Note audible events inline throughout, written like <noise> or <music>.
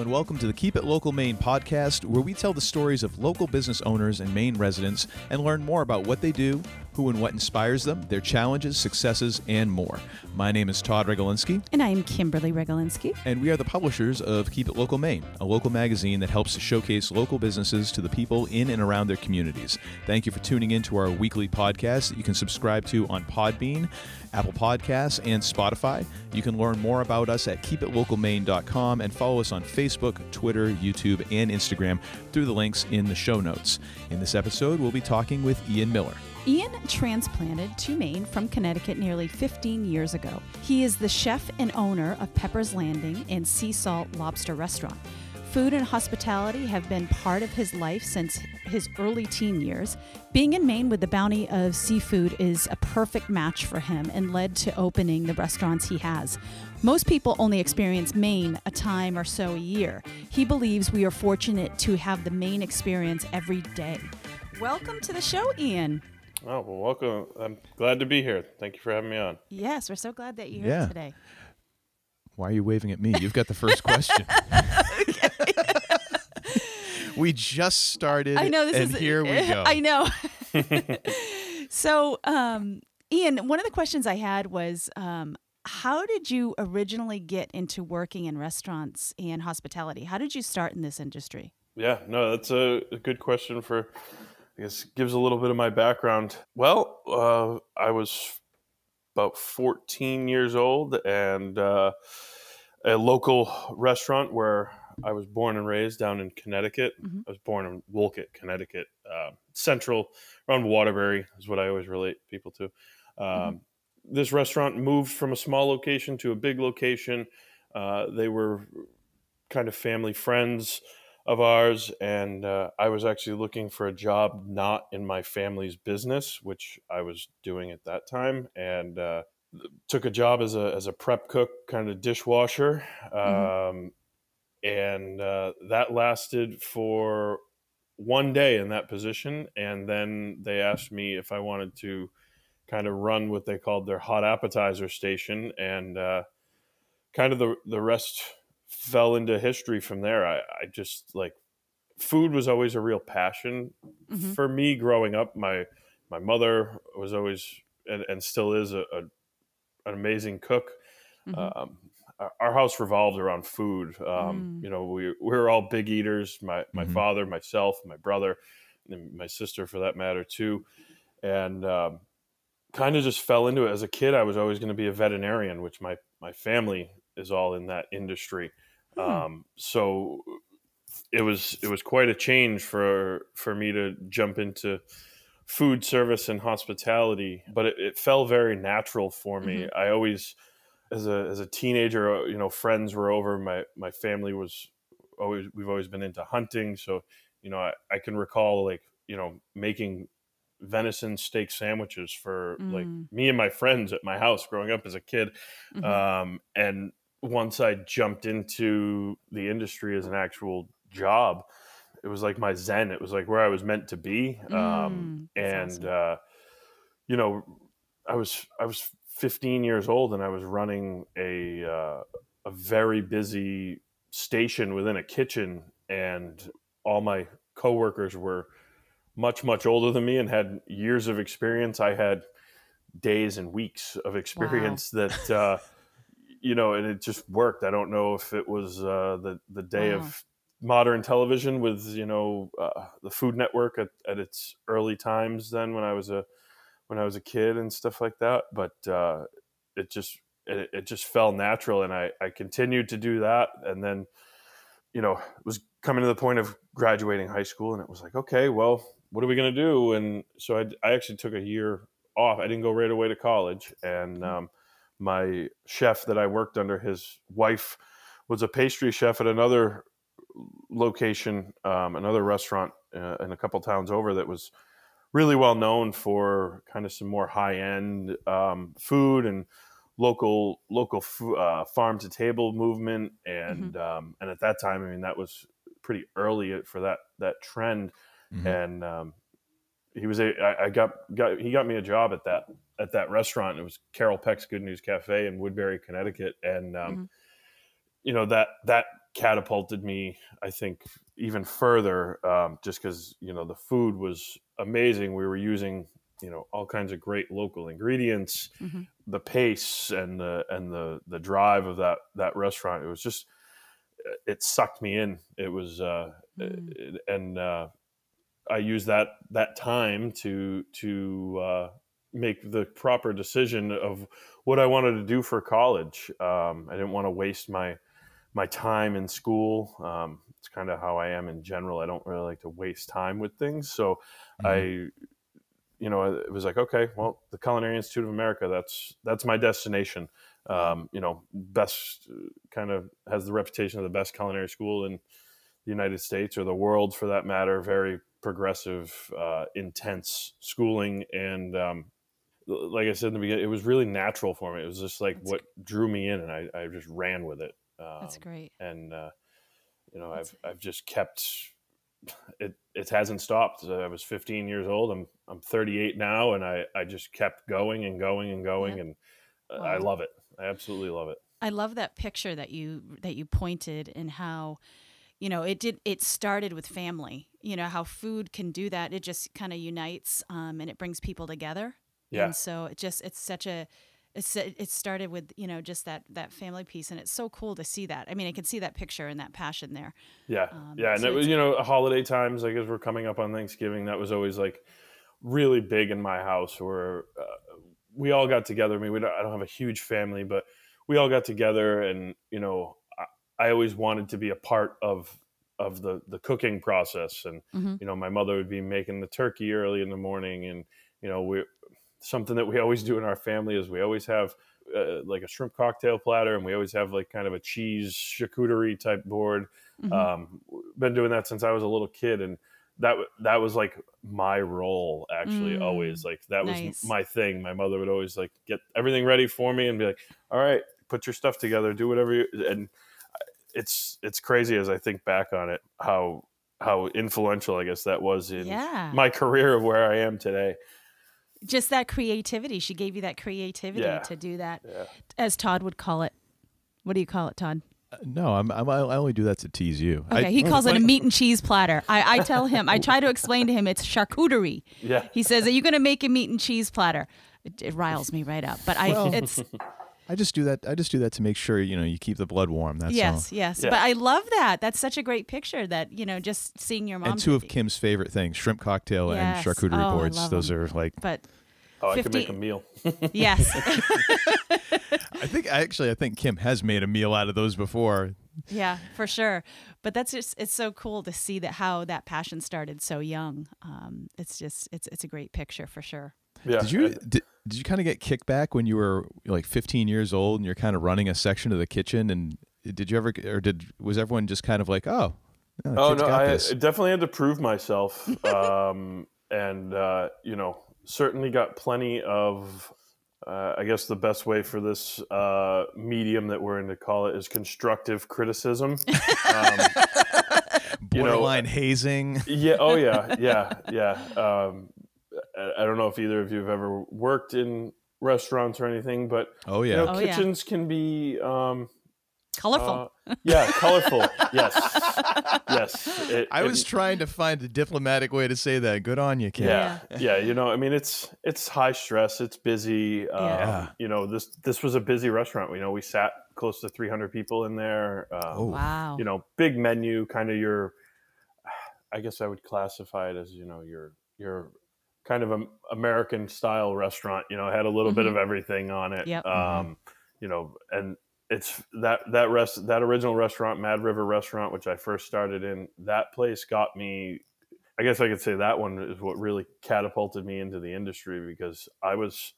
And welcome to the Keep It Local Maine podcast, where we tell the stories of local business owners and Maine residents and learn more about what they do, who and what inspires them, their challenges, successes, and more. My name is Todd Regolinsky. And I am Kimberly Regolinsky. And we are the publishers of Keep It Local Maine, a local magazine that helps to showcase local businesses to the people in and around their communities. Thank you for tuning in to our weekly podcast that you can subscribe to on Podbean, Apple Podcasts, and Spotify. You can learn more about us at keepitlocalmaine.com and follow us on Facebook, Twitter, YouTube, and Instagram through the links in the show notes. In this episode, we'll be talking with Ian Miller. Ian transplanted to Maine from Connecticut nearly 15 years ago. He is the chef and owner of Pepper's Landing and Sea Salt Lobster Restaurant. Food and hospitality have been part of his life since his early teen years. Being in Maine with the bounty of seafood is a perfect match for him and led to opening the restaurants he has. Most people only experience Maine a time or so a year. He believes we are fortunate to have the Maine experience every day. Welcome to the show, Ian. Oh, well, welcome. I'm glad to be here. Thank you for having me on. Yes, we're so glad that you're yeah. here today. Why are you waving at me? You've got the first question. <laughs> we just started. I know this and is here we <laughs> go. I know. <laughs> so, um, Ian, one of the questions I had was, um, how did you originally get into working in restaurants and hospitality? How did you start in this industry? Yeah, no, that's a, a good question for I guess gives a little bit of my background. Well, uh, I was about 14 years old, and uh, a local restaurant where I was born and raised down in Connecticut. Mm-hmm. I was born in Wolcott, Connecticut, uh, central around Waterbury is what I always relate people to. Um, mm-hmm. This restaurant moved from a small location to a big location. Uh, they were kind of family friends of ours, and uh, I was actually looking for a job not in my family's business, which I was doing at that time, and uh, took a job as a as a prep cook, kind of dishwasher, mm-hmm. um, and uh, that lasted for one day in that position, and then they asked me if I wanted to kind of run what they called their hot appetizer station, and uh, kind of the the rest fell into history from there. I, I just like food was always a real passion mm-hmm. for me growing up. My my mother was always and, and still is a, a, an amazing cook. Mm-hmm. Um, our, our, house revolved around food. Um, mm. You know, we we were all big eaters. My my mm-hmm. father, myself, my brother, and my sister for that matter too, and. Um, kind of just fell into it as a kid i was always going to be a veterinarian which my my family is all in that industry. Hmm. Um, so it was it was quite a change for for me to jump into food service and hospitality, but it, it fell very natural for me. Mm-hmm. I always as a as a teenager, uh, you know, friends were over. My my family was always we've always been into hunting, so you know, I, I can recall like you know making venison steak sandwiches for mm. like me and my friends at my house growing up as a kid mm-hmm. um, and once I jumped into the industry as an actual job, it was like my zen. It was like where I was meant to be. Um, mm, and awesome. uh, you know, I was I was 15 years old and I was running a uh, a very busy station within a kitchen, and all my coworkers were much much older than me and had years of experience. I had days and weeks of experience wow. <laughs> that. Uh, you know, and it just worked. I don't know if it was uh, the the day wow. of modern television with you know uh, the Food Network at, at its early times. Then when I was a when I was a kid and stuff like that, but uh, it just it, it just fell natural, and I I continued to do that, and then you know was coming to the point of graduating high school, and it was like, okay, well, what are we gonna do? And so I I actually took a year off. I didn't go right away to college, and mm-hmm. um, my chef that I worked under, his wife was a pastry chef at another location, um, another restaurant uh, in a couple towns over that was really well known for kind of some more high end um, food and local local uh, farm to table movement and mm-hmm. um, and at that time I mean that was pretty early for that that trend mm-hmm. and um, he was a I, I got got he got me a job at that at that restaurant. It was Carol Peck's Good News Cafe in Woodbury, Connecticut, and um, mm-hmm. you know that that catapulted me, I think, even further, um, just because you know the food was amazing. We were using you know all kinds of great local ingredients, Mhm. the pace and the and the the drive of that that restaurant. It was just it sucked me in. It was uh, Mm. it- and uh, I use that that time to to uh, make the proper decision of what I wanted to do for college. Um, I didn't want to waste my my time in school. Um, it's kind of how I am in general. I don't really like to waste time with things. So I, you know, it was like, okay, well, the Culinary Institute of America, that's that's my destination. Um, you know, best kind of has the reputation of the best culinary school in the United States or the world for that matter. Very progressive, uh, intense schooling, and um, like I said in the beginning, it was really natural for me. It was just like That's what drew me in, and I, I just ran with it. Um, That's great. and uh, you know, That's- I've I've just kept it. It hasn't stopped. I was 15 years old. I'm I'm 38 now, and I I just kept going and going and going, and uh, I love it. I absolutely love it. I love that picture that you that you pointed and how you know it did it started with family you know how food can do that it just kind of unites um, and it brings people together Yeah. and so it just it's such a it's it started with you know just that that family piece and it's so cool to see that i mean i can see that picture and that passion there Yeah, Um, yeah, and so it was you know holiday times like as we're coming up on Thanksgiving, that was always like really big in my house. Where uh, we all got together. I mean, we don't, I don't have a huge family, but we all got together, and you know, I, always wanted to be a part of of the the cooking process, and Mhm. you know, my mother would be making the turkey early in the morning, and you know, we something that we <laughs> always do in our family is we always have. Uh, like a shrimp cocktail platter, and we always have like kind of a cheese charcuterie type board, Mhm. um, been doing that since I was a little kid, and that that was like my role actually. Mm, always like that was nice. my thing. My mother would always like get everything ready for me and be like, "All right, put your stuff together, do whatever." You, and it's it's crazy as I think back on it how how influential I guess that was in yeah my career of where I am today. just that creativity she gave you that creativity Yeah. to do that Yeah. as todd would call it what do you call it todd Uh, No, I'm, I'm I only do that to tease you. I- Okay, he calls it a meat and cheese platter. I, I tell him, I try to explain to him it's charcuterie. Yeah. He says, "Are you going to make a meat and cheese platter?" It, it riles me right up. But I, Well, it's <laughs> I just do that. I just do that to make sure you know you keep the blood warm. That's yes, all. yes. Yeah. But I love that. That's such a great picture. That you know, just seeing your mom. And two of do- Kim's favorite things: shrimp cocktail Yes. and charcuterie Oh, boards. Those them. are like But Oh, I could make a meal. <laughs> yes, <laughs> I think actually I think Kim has made a meal out of those before. yeah, for sure. But that's just it's so cool to see that how that passion started so young. Um, it's just it's it's a great picture for sure. Yeah. Did you did, did you kind of get kickback when you were like 15 years old and you're kind of running a section of the kitchen and did you ever or did was everyone just kind of like oh oh, Oh no, I this. definitely had to prove myself, um, and uh, you know, certainly got plenty of. Uh, I guess the best way for this uh, medium that we're in to call it is constructive criticism. Um, you know, borderline hazing yeah. Oh yeah. <laughs> Yeah. Yeah. Um, I, I don't know if either of you have ever worked in restaurants or anything, but oh you yeah know, Oh, yeah. kitchens can be um, Colorful. uh, yeah, colorful. <laughs> yes. Yes. It- I it- was trying to find a diplomatic way to say that good on you Kim yeah, yeah you know i mean it's it's high stress it's busy um, Yeah. you know this this was a busy restaurant you know we sat close to 300 people in there um, Oh. wow. you know big menu kind of your i guess i would classify it as you know your your kind of a american style restaurant you know had a little bit Mhm. of everything on it Yep. um you know and it's that that rest that original restaurant mad river restaurant which i first started in that place got me i guess i could say that one is what really catapulted me into the industry because i was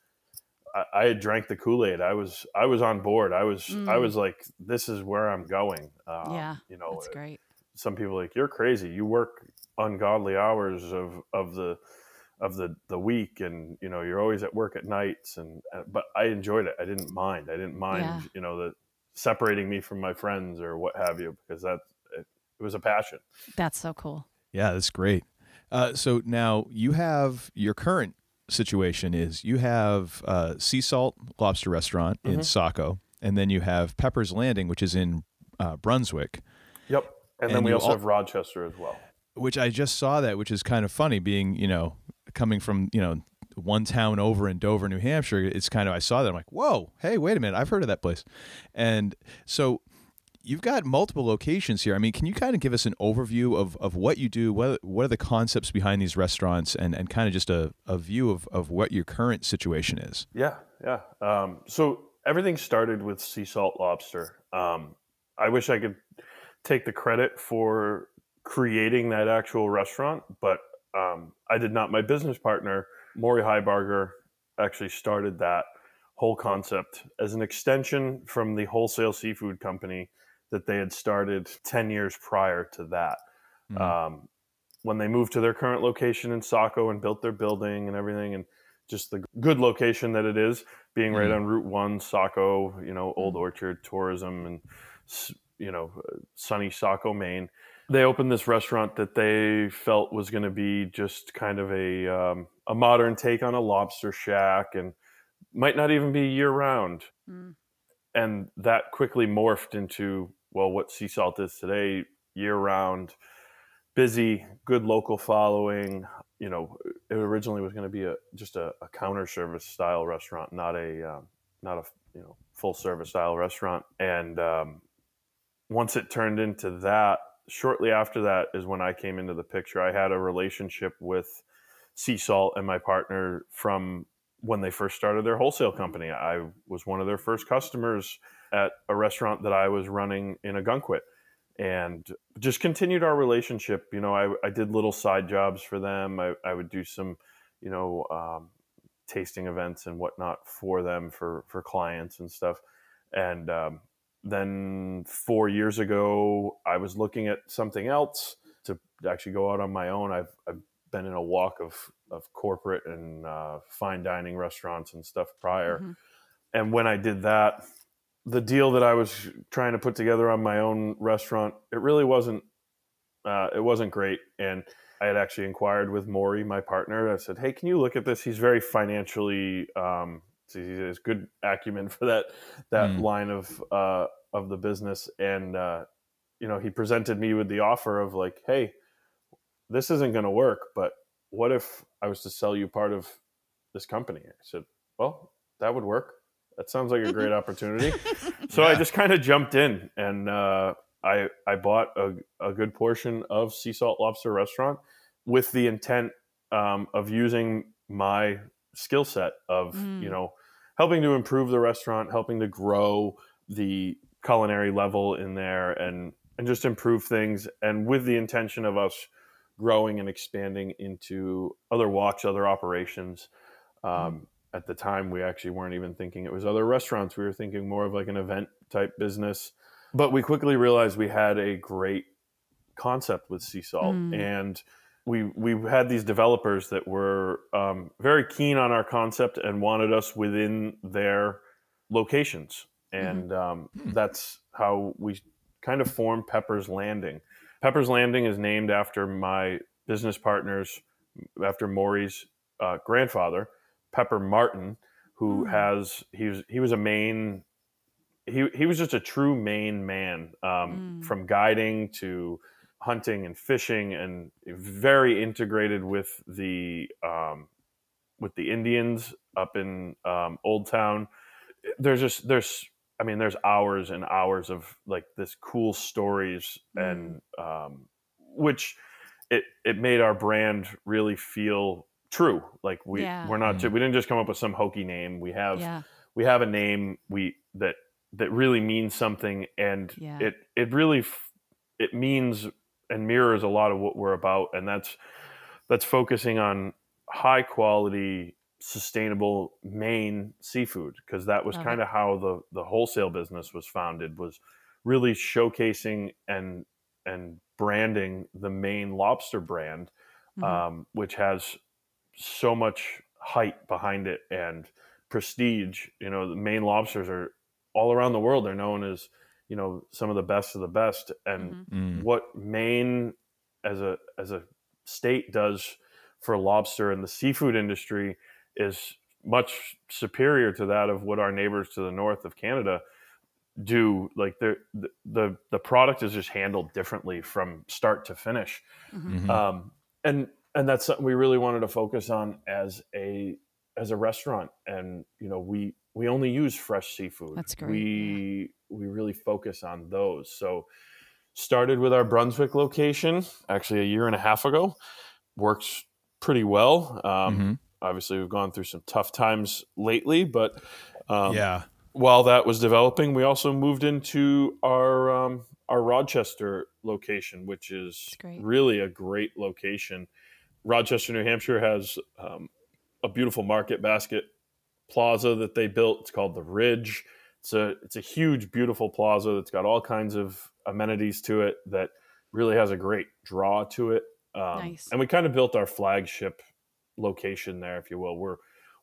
I, I had drank the Kool-Aid. I was I was on board. I was I Mm. was like, this is where I'm going. Um, Yeah, you know, That's great. some people are like you're crazy. You work ungodly hours of of the of the the week, and you know you're always at work at nights. And uh, but I enjoyed it. I didn't mind. I didn't mind. Yeah. You know the separating me from my friends or what have you because that it, it was a passion. That's so cool. Yeah, that's great. Uh, so now you have your current situation is you have uh, Sea Salt Lobster Restaurant in Mhm. Saco, and then you have Pepper's Landing, which is in uh, Brunswick. Yep. And, And then we also al- have Rochester as well. which I just saw that, which is kind of funny, being you know coming from you know one town over in Dover, New Hampshire. It's kind of I saw that I'm like, whoa, hey, wait a minute, I've heard of that place, and so you've got multiple locations here. I mean, can you kind of give us an overview of, of what you do? What what are the concepts behind these restaurants, and, and kind of just a, a view of, of what your current situation is? Yeah, yeah. Um, so everything started with sea salt lobster. Um, I wish I could take the credit for creating that actual restaurant, but um, I did not. My business partner, Maury Heibarger, actually started that whole concept as an extension from the wholesale seafood company that they had started 10 years prior to that. Mhm. Um, when they moved to their current location in Saco and built their building and everything, and just the good location that it is, being right Mhm. on Route One, Saco, you know, Old Orchard tourism, and you know, uh, sunny Saco, Maine. They opened this restaurant that they felt was going to be just kind of a um, a modern take on a lobster shack, and might not even be year round. Mm. And that quickly morphed into well, what sea salt is today, year round, busy, good local following. You know, it originally was going to be a just a, a counter service style restaurant, not a um, not a you know full service style restaurant. And um, once it turned into that, shortly after that is when I came into the picture. I had a relationship with Sea Salt and my partner from when they first started their wholesale company. I was one of their first customers at a restaurant that I was running in a Ogunquit and just continued our relationship. You know, I, I did little side jobs for them. I, I would do some, you know, um, tasting events and whatnot for them for, for clients and stuff. And um, then four years ago, I was looking at something else to actually go out on my own. I've, I've been in a walk of, of corporate and uh, fine dining restaurants and stuff prior. Mhm. And when I did that, the deal that I was trying to put together on my own restaurant, it really wasn't, uh, it wasn't great. And I had actually inquired with Maury, my partner. I said, "Hey, can you look at this? He's very financially, um, he has good acumen for that that Mm. line of uh, of the business." And uh, you know, he presented me with the offer of like, "Hey, this isn't going to work, but what if I was to sell you part of this company?" I said, "Well, that would work. That sounds like a great opportunity." <laughs> So I just kind of jumped in and uh, I I bought a, a good portion of Sea Salt Lobster Restaurant with the intent um, of using my skill set of Mm. you know helping to improve the restaurant, helping to grow the culinary level in there, and and just improve things, and with the intention of us growing and expanding into other walks, other operations. Um, At the time, we actually weren't even thinking it was other restaurants. We were thinking more of like an event type business. But we quickly realized we had a great concept with sea salt, Mm. and we we had these developers that were um, very keen on our concept and wanted us within their locations, and um, Hmm. that's how we kind of formed Pepper's Landing. Pepper's Landing is named after my business partners, after Maury's uh, grandfather, Pepper Martin, who Hmm. has he was he was a Maine he he was just a true Maine man um, Mm. from guiding to hunting and fishing and very integrated with the um, with the Indians up in um, Old Town. There's just there's I mean there's hours and hours of like this cool stories and um, which it it made our brand really feel true. Like we Yeah. we're not Mhm. we didn't just come up with some hokey name. We have Yeah. we have a name we that that really means something and Yeah. it it really f- it means and mirrors a lot of what we're about and that's that's focusing on high quality sustainable Maine seafood because that was Love kind of how the the wholesale business was founded was really showcasing and and branding the Maine lobster brand Mhm. um, which has so much height behind it and prestige. You know, the Maine lobsters are all around the world. They're known as you know some of the best of the best. And Mhm. Mm. what Maine as a as a state does for lobster and the seafood industry is much superior to that of what our neighbors to the north of Canada do like the the the product is just handled differently from start to finish Mhm. Mhm. um, and and that's something we really wanted to focus on as a as a restaurant and you know we we only use fresh seafood That's great, we we really focus on those so started with our brunswick location actually a year and a half ago works pretty well um, Mhm. obviously we've gone through some tough times lately but um, yeah. while that was developing, we also moved into our um, our Rochester location, which is really a great location. Rochester, New Hampshire has um, a beautiful market basket plaza that they built. It's called the Ridge. It's a it's a huge, beautiful plaza that's got all kinds of amenities to it that really has a great draw to it. Um, Nice. And we kind of built our flagship location there, if you will. We're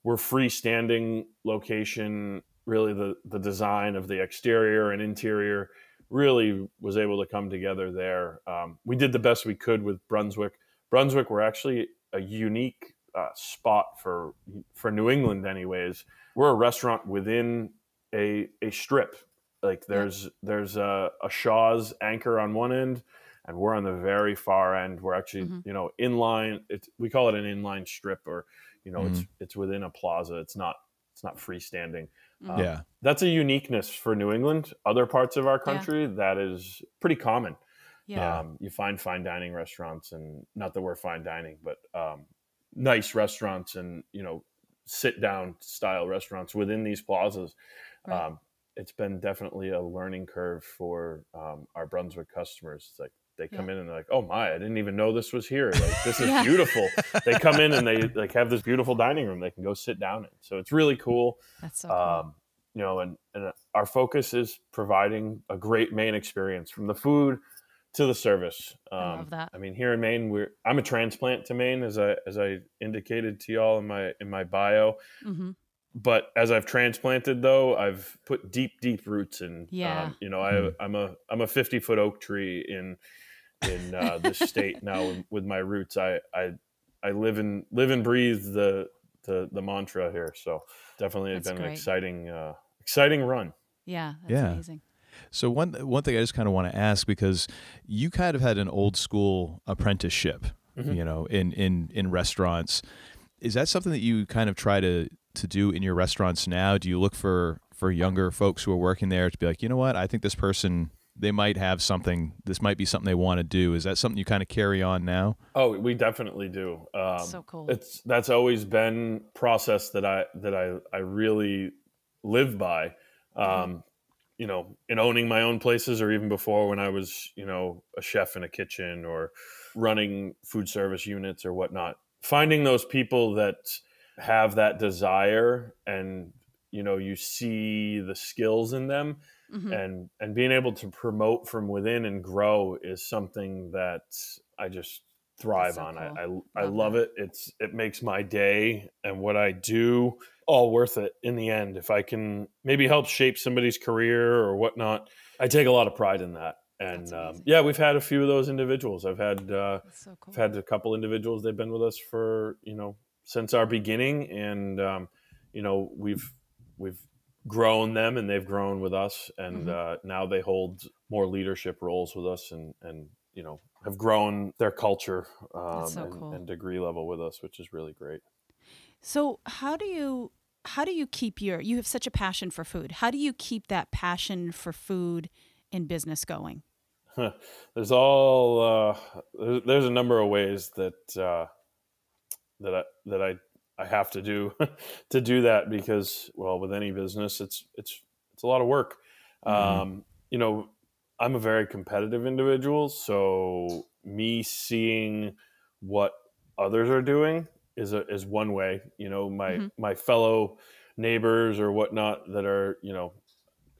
we're freestanding location. Really, the the design of the exterior and interior really was able to come together there. Um, we did the best we could with Brunswick. Brunswick, we're actually a unique uh, spot for for New England, anyways. We're a restaurant within a a strip. Like there's there's a, a Shaw's anchor on one end, and we're on the very far end. We're actually Mhm. you know inline. It's we call it an inline strip, or you know it's it's within a plaza. It's not it's not freestanding. Mhm. Um, yeah. That's a uniqueness for New England. Other parts of our country, that is pretty common. Yeah. Um, you find fine dining restaurants, and not that we're fine dining, but um, nice restaurants and you know sit down style restaurants within these plazas. Right. Um, it's been definitely a learning curve for um, our Brunswick customers. It's like they come in and they're like, "Oh my, I didn't even know this was here. Like this <laughs> is Yeah. beautiful." they come in and they <laughs> like have this beautiful dining room they can go sit down in. So it's really cool That's so cool. um, you know, and, and our focus is providing a great Maine experience from the food to the service. Um, I love that. I mean, here in Maine, we're I'm a transplant to Maine, as I as I indicated to y'all in my in my bio. hmm But as I've transplanted, though, I've put deep, deep roots in. Yeah. Um, you know. I, I'm a I'm a 50 foot oak tree in in uh, this state <laughs> now with, with my roots. I I I live and live and breathe the the the mantra here. So definitely it's That's been an exciting uh, exciting run. Yeah. That's Yeah. amazing. So one one thing I just kind of want to ask because you kind of had an old school apprenticeship, Mhm. you know, in in in restaurants. Is that something that you kind of try to to do in your restaurants now? Do you look for for younger folks who are working there to be like, you know what, I think this person they might have something. This might be something they want to do. Is that something you kind of carry on now? Oh, we definitely do. Um, so cool. it's that's always been process that I that I I really live by. Um, you know, in owning my own places, or even before when I was you know a chef in a kitchen or running food service units or whatnot. Finding those people that have that desire and you know you see the skills in them Mhm. and and being able to promote from within and grow is something that I just thrive so on. cool. I I, I Love that. it. It's it makes my day and what I do all worth it in the end. If I can maybe help shape somebody's career or whatnot, I take a lot of pride in that. And um, yeah, we've had a few of those individuals. I've had uh, so cool. I've had a couple individuals. They've been with us for you know since our beginning, and um, you know we've we've grown them, and they've grown with us, and Mhm. uh, now they hold more leadership roles with us, and and you know have grown their culture um, so and, cool. and degree level with us, which is really great. So how do you how do you keep your you have such a passion for food? How do you keep that passion for food in business going? there's all uh, there's, there's a number of ways that uh, that I, that I I have to do <laughs> to do that because well with any business it's it's it's a lot of work. Mhm. Um, you know, I'm a very competitive individual, so me seeing what others are doing is a, is one way. You know, my Mhm. my fellow neighbors or whatnot that are you know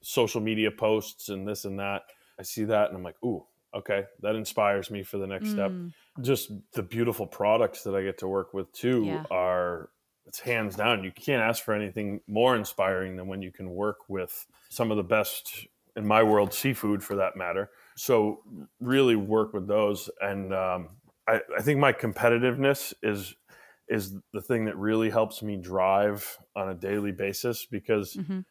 social media posts and this and that. I see that and I'm like, ooh, okay, that inspires me for the next step. Mm, Just the beautiful products that I get to work with too Yeah. are it's hands down. You can't ask for anything more inspiring than when you can work with some of the best in my world seafood for that matter. So really work with those, and um, I, I think my competitiveness is is the thing that really helps me drive on a daily basis because mhm.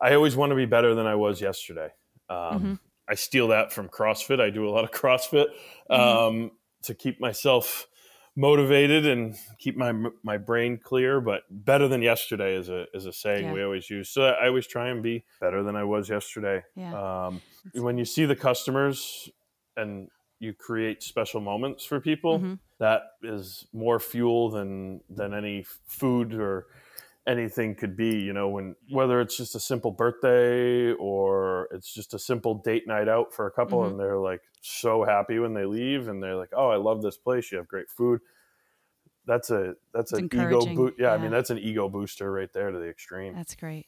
I always want to be better than I was yesterday. Um, Mhm. I steal that from CrossFit. I do a lot of <laughs> CrossFit Mhm. um, to keep myself motivated and keep my my brain clear. But better than yesterday is a is a saying Yeah. we always use. So I always try and be better than I was yesterday. Yeah. Um, when you see the customers and you create special moments for people, Mhm. that is more fuel than than any food or anything could be you know when whether it's just a simple birthday or it's just a simple date night out for a couple Mhm. and they're like so happy when they leave and they're like oh i love this place you have great food that's a that's It's an ego boost yeah, i mean that's an ego booster right there to the extreme That's great.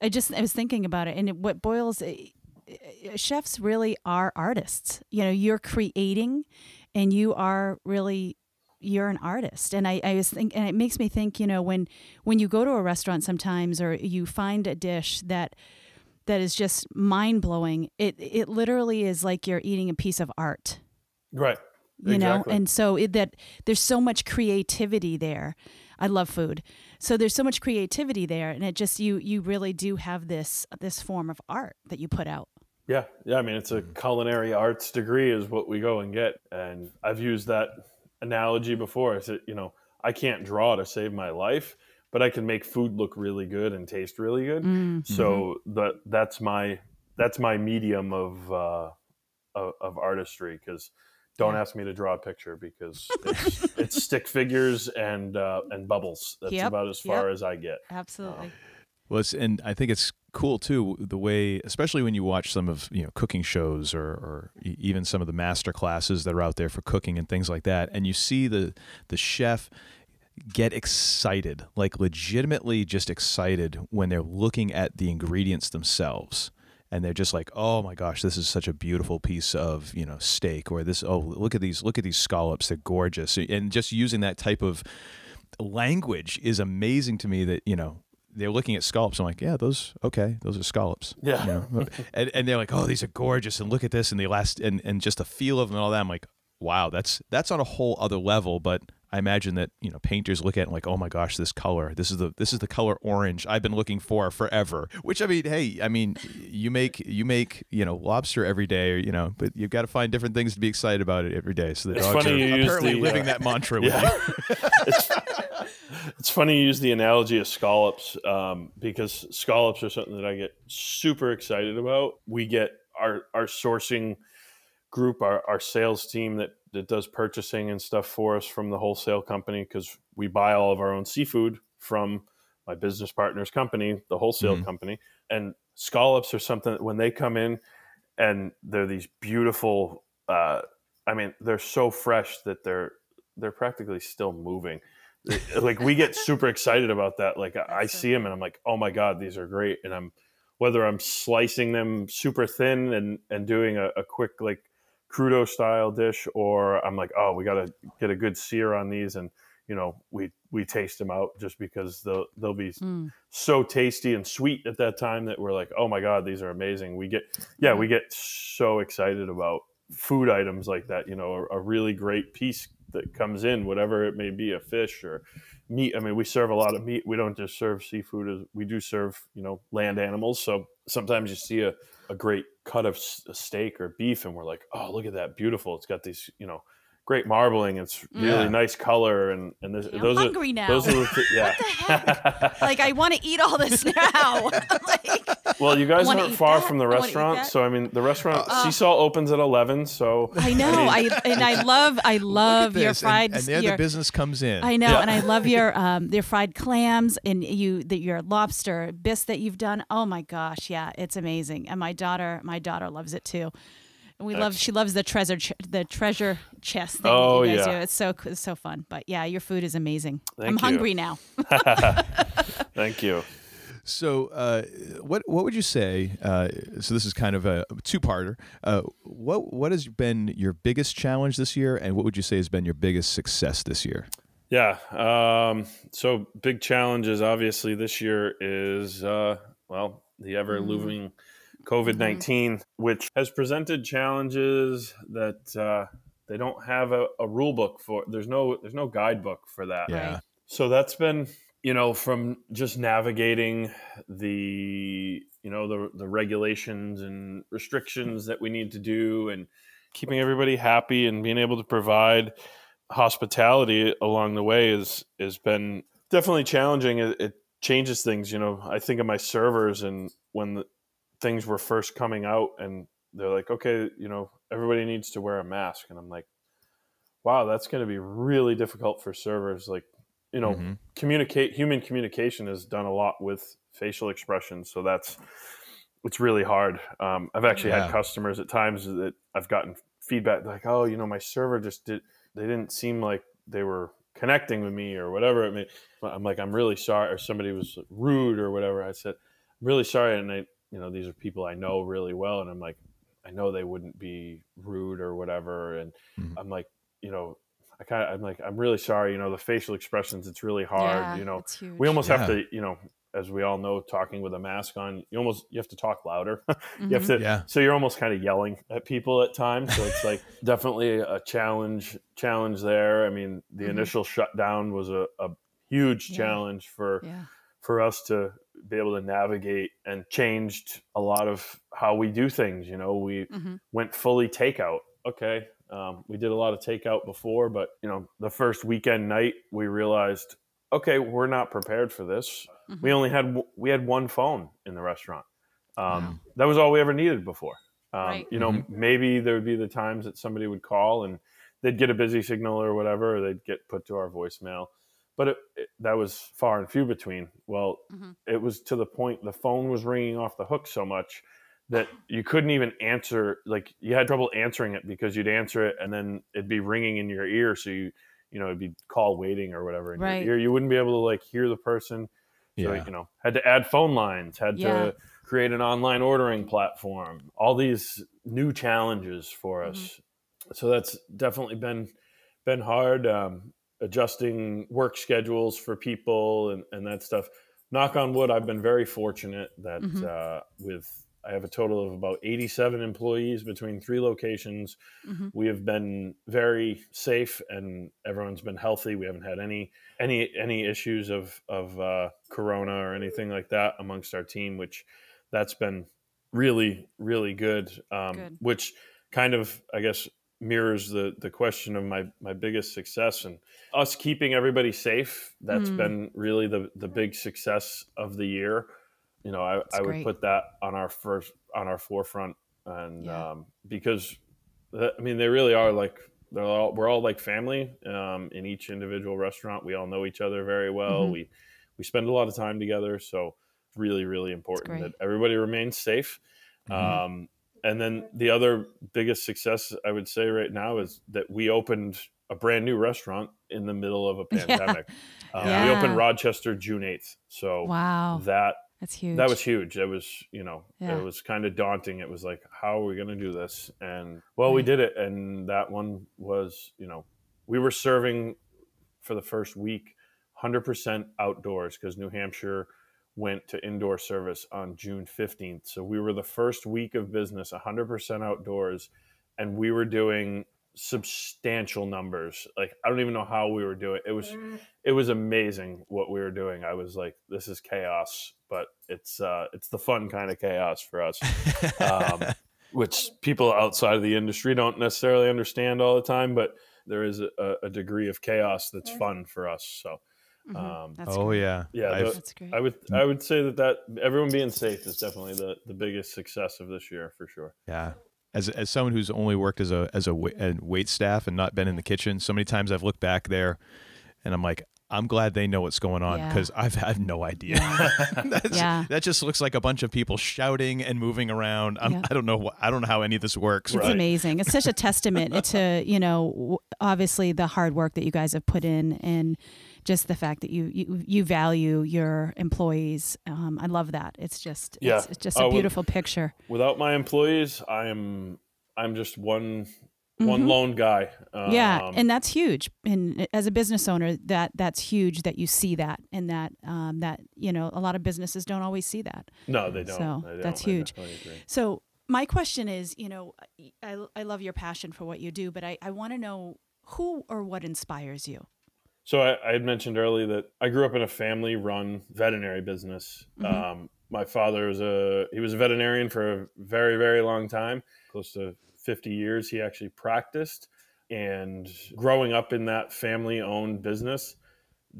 I just I was thinking about it, and it, what boils eh, eh, chefs really are artists. You know, you're creating, and you are really you're an artist. And I, I was think, and it makes me think. You know, when when you go to a restaurant sometimes, or you find a dish that that is just mind blowing. It it literally is like you're eating a piece of art. right you know and so it, that there's so much creativity there i love food so there's so much creativity there and it just you you really do have this this form of art that you put out Yeah, yeah. I mean, it's a culinary arts degree, is what we go and get, and I've used that analogy before. I said, you know, I can't draw to save my life, but I can make food look really good and taste really good. Mm. So that that's my that's my medium of uh, of, of artistry. Because don't ask me to draw a picture because <laughs> it's, it's stick figures and uh, and bubbles. That's Yep, about as far yep. as I get. absolutely Well, it's, and I think it's cool too the way, especially when you watch some of you know cooking shows or, or even some of the master classes that are out there for cooking and things like that, and you see the the chef get excited, like legitimately just excited when they're looking at the ingredients themselves. And they're just like, oh my gosh, this is such a beautiful piece of you know steak, or this. Oh, look at these, look at these scallops, they're gorgeous. And just using that type of language is amazing to me that you know they're looking at scallops. I'm like, yeah, those okay, those are scallops. Yeah. You know? <laughs> and, and they're like, oh, these are gorgeous, and look at this, and the last, and, and just the feel of them and all that. I'm like, wow, that's that's on a whole other level. But I imagine that you know painters look at it and like, oh my gosh, this color, this is the this is the color orange I've been looking for forever. Which I mean, hey, I mean, you make you make you know lobster every day, or you know, but you've got to find different things to be excited about it every day. So the It's dogs funny are you use apparently the, living uh, that mantra Yeah. you. <laughs> it's, it's funny you use the analogy of scallops um, because scallops are something that I get super excited about. We get our our sourcing group, our, our sales team that, that does purchasing and stuff for us from the wholesale company because we buy all of our own seafood from my business partner's company, the wholesale Mhm. company. And scallops are something that when they come in and they're these beautiful, uh, I mean, they're so fresh that they're they're practically still moving. like we get super <laughs> excited about that. Like I see them and I'm like, oh my god, these are great. And I'm whether I'm slicing them super thin and and doing a, a quick like crudo style dish, or I'm like, oh, we got to get a good sear on these, and you know, we we taste them out just because they'll they'll be Mm. so tasty and sweet at that time that we're like, oh my god, these are amazing. We get yeah, we get so excited about food items like that. You know, a, a really great piece that comes in, whatever it may be, a fish or meat. I mean, we serve a lot of meat. We don't just serve seafood; as we do serve you know land animals. So sometimes you see a, a great cut of steak or beef, and we're like, oh, look at that, beautiful! It's got these you know great marbling. It's really Yeah. nice color, and and this, I'm those are now. those are the th- yeah. heck? like I want to eat all this now. <laughs> like, Well, you guys wanna aren't far that. from the I wanna eat restaurant, that. so I mean, the restaurant Uh, Sea Salt opens at eleven. So I know. mean- I and I love I love your this, and- fried. and, there your, the business comes in. I know, Yeah. and I love your um your fried clams and you the, your lobster bisque that you've done. Oh my gosh, yeah, it's amazing. And my daughter, my daughter loves it too. And we love she loves the treasure ch- the treasure chest thing Oh, that you guys yeah. do. It's so it's so fun. But yeah, your food is amazing. Thank I'm you. hungry now. <laughs> <laughs> thank you. So, uh, what what would you say? Uh, so, this is kind of a two-parter. Uh, what what has been your biggest challenge this year, and what would you say has been your biggest success this year? Yeah. Um, so big challenges obviously this year is uh, well the ever looming COVID 19 which has presented challenges that uh, they don't have a, a rule book for. There's no there's no guidebook for that. Yeah. So that's been, you know, from just navigating the you know the the regulations and restrictions that we need to do and keeping everybody happy and being able to provide hospitality along the way is has been definitely challenging it, it changes things you know i think of my servers and when the, things were first coming out and they're like okay you know everybody needs to wear a mask and i'm like wow that's going to be really difficult for servers like you know Mhm. communicate human communication has done a lot with facial expressions so that's it's really hard um, i've actually Yeah. had customers at times that i've gotten feedback like oh you know my server just did they didn't seem like they were connecting with me or whatever it may i'm like i'm really sorry or somebody was rude or whatever i said i'm really sorry and i you know these are people i know really well and i'm like i know they wouldn't be rude or whatever and Mhm. i'm like you know i kind of i'm like i'm really sorry you know the facial expressions it's really hard Yeah, you know we almost have to you know as we all know talking with a mask on you almost you have to talk louder <laughs> you Mhm. have to Yeah. so you're almost kind of yelling at people at times so it's like <laughs> definitely a challenge challenge there i mean the Mhm. initial shutdown was a, a huge Yeah. challenge for yeah. for us to be able to navigate and changed a lot of how we do things you know we hmm went fully takeout. Okay, um, we did a lot of takeout before, but you know, the first weekend night, we realized, okay, we're not prepared for this. Mhm. We only had w- we had one phone in the restaurant. Um, Wow. That was all we ever needed before. Um, Right. You know, maybe there would be the times that somebody would call and they'd get a busy signal or whatever, or they'd get put to our voicemail. But it, it, that was far and few between. Well, Mhm. it was to the point the phone was ringing off the hook so much that <laughs> you couldn't even answer like you had trouble answering it because you'd answer it and then it'd be ringing in your ear so you you know it'd be call waiting or whatever in Right. your ear you wouldn't be able to like hear the person so Yeah. you know had to add phone lines had Yeah. to create an online ordering platform all these new challenges for Mhm. us so that's definitely been been hard um, adjusting work schedules for people and, and that stuff knock on wood i've been very fortunate that Mhm. uh, with i have a total of about 87 employees between three locations Mhm. we have been very safe and everyone's been healthy we haven't had any any any issues of of uh, corona or anything like that amongst our team which that's been really really good, um, Good. which kind of i guess mirrors the the question of my my biggest success and us keeping everybody safe that's Mm. been really the the big success of the year you know i, That's I would great. put that on our first on our forefront and Yeah. um, because i mean they really are like they're all we're all like family um, in each individual restaurant we all know each other very well Mhm. we we spend a lot of time together so it's really really important that everybody remains safe Mhm. um, and then the other biggest success I would say right now is that we opened a brand new restaurant in the middle of a <laughs> Yeah. pandemic. Uh, We opened Rochester June eighth, so Wow. that That's huge. that was huge. It was you know Yeah. it was kind of daunting. It was like how are we going to do this? And well, we did it, and that one was you know we were serving for the first week 100% outdoors because New Hampshire went to indoor service on June 15th. So we were the first week of business 100% outdoors and we were doing substantial numbers. Like I don't even know how we were doing. It was it was amazing what we were doing. I was like this is chaos, but it's uh it's the fun kind of chaos for us. Um, <laughs> which people outside of the industry don't necessarily understand all the time, but there is a, a degree of chaos that's fun for us. So Mhm. um, That's oh great. yeah, Yeah, I've- the- That's great. I would I would say that that everyone being safe is definitely the the biggest success of this year for sure. Yeah. As, as someone who's only worked as a as a, a wait staff and not been in the kitchen, so many times I've looked back there, and I'm like, I'm glad they know what's going on Yeah. because I've had no idea. <laughs> That's- Yeah. That just looks like a bunch of people shouting and moving around. I'm, Yeah. I don't know. what- I don't know how any of this works. It's Right. amazing. It's such a testament to you know obviously the hard work that you guys have put in and just the fact that you you, you value your employees. Um, I love that. It's just Yeah. it's, it's just a Oh, well- beautiful picture. Without my employees, I am I'm just one one Mhm. lone guy. Um, yeah, and that's huge. And as a business owner, that that's huge that you see that and that um, that you know a lot of businesses don't always see that. no, they don't. So, don't. that's huge. So my question is, you know, I, I love your passion for what you do, but I, I want to know who or what inspires you. So I, I, had mentioned earlier that I grew up in a family-run veterinary business. Mm-hmm. Um, my father was a he was a veterinarian for a very very long time, close to 50 years. He actually practiced, and growing up in that family-owned business,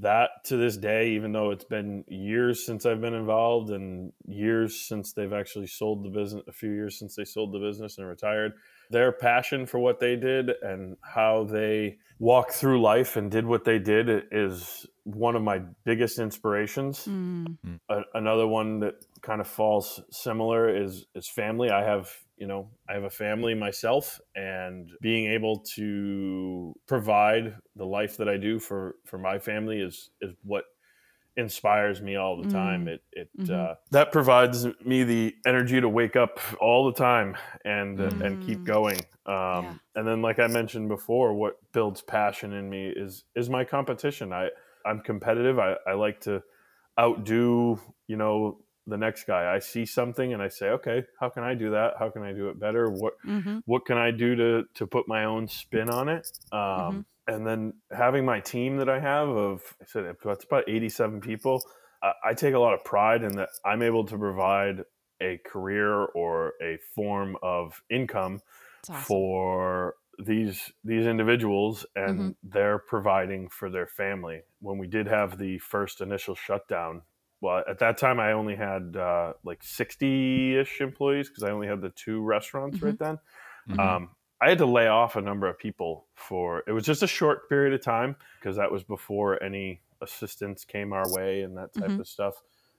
that to this day, even though it's been years since I've been involved and years since they've actually sold the business, a few years since they sold the business and retired, their passion for what they did and how they walked through life and did what they did is one of my biggest inspirations. Mm. A, another one that kind of falls similar is is family. I have you know I have a family myself, and being able to provide the life that I do for for my family is is what inspires me all the time. Mm. It it mm-hmm. uh, that provides me the energy to wake up all the time and mm. uh, and keep mm. going. Um, yeah. And then, like I mentioned before, what builds passion in me is is my competition. I I'm competitive. I, I like to outdo you know the next guy. I see something and I say, okay, how can I do that? How can I do it better? What mm-hmm. what can I do to to put my own spin on it? Um, mm-hmm and then having my team that I have of I said that's about 87 people. I, I take a lot of pride in that I'm able to provide a career or a form of income awesome. for these these individuals and mm-hmm. they're providing for their family when we did have the first initial shutdown well at that time i only had uh, like 60ish employees because i only had the two restaurants mm-hmm. right then mm-hmm. um, I had to lay off a number of people for it was just a short period of time because that was before any assistance came our way and that type mm-hmm. of stuff.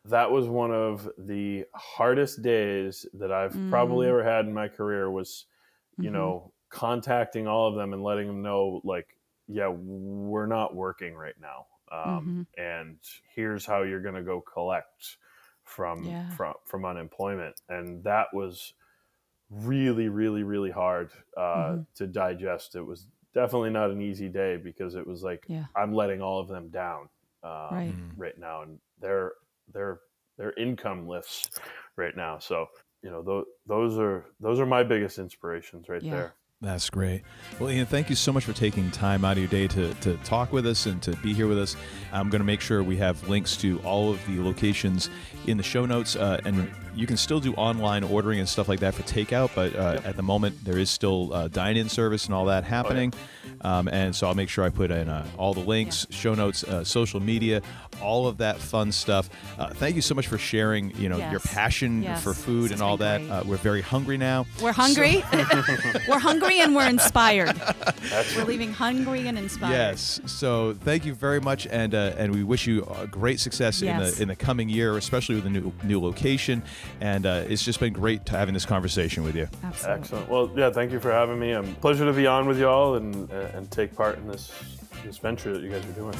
That was one of the hardest days that I've mm. probably ever had in my career was, you mm-hmm. know, contacting all of them and letting them know like, yeah, we're not working right now. Um, mm-hmm. and here's how you're going to go collect from yeah. from from unemployment and that was really, really, really hard uh, mm-hmm. to digest. It was definitely not an easy day because it was like yeah. I'm letting all of them down um, right. Mm-hmm. right now, and their their their income lifts right now. So you know those those are those are my biggest inspirations right yeah. there. That's great. Well, Ian, thank you so much for taking time out of your day to, to talk with us and to be here with us. I'm going to make sure we have links to all of the locations in the show notes. Uh, and you can still do online ordering and stuff like that for takeout, but uh, yep. at the moment, there is still uh, dine in service and all that happening. Oh, yeah. um, and so I'll make sure I put in uh, all the links, yeah. show notes, uh, social media, all of that fun stuff. Uh, thank you so much for sharing you know, yes. your passion yes. for food this and all that. we're very hungry now. We're hungry. So- <laughs> <laughs> we're hungry hungry and we're inspired. we're leaving hungry and inspired. Yes. So thank you very much, and uh, and we wish you great success yes. in the in the coming year, especially with the new new location. And uh, it's just been great to having this conversation with you. Absolutely. Excellent. Well, yeah, thank you for having me. I'm pleasure to be on with y'all and and take part in this this venture that you guys are doing.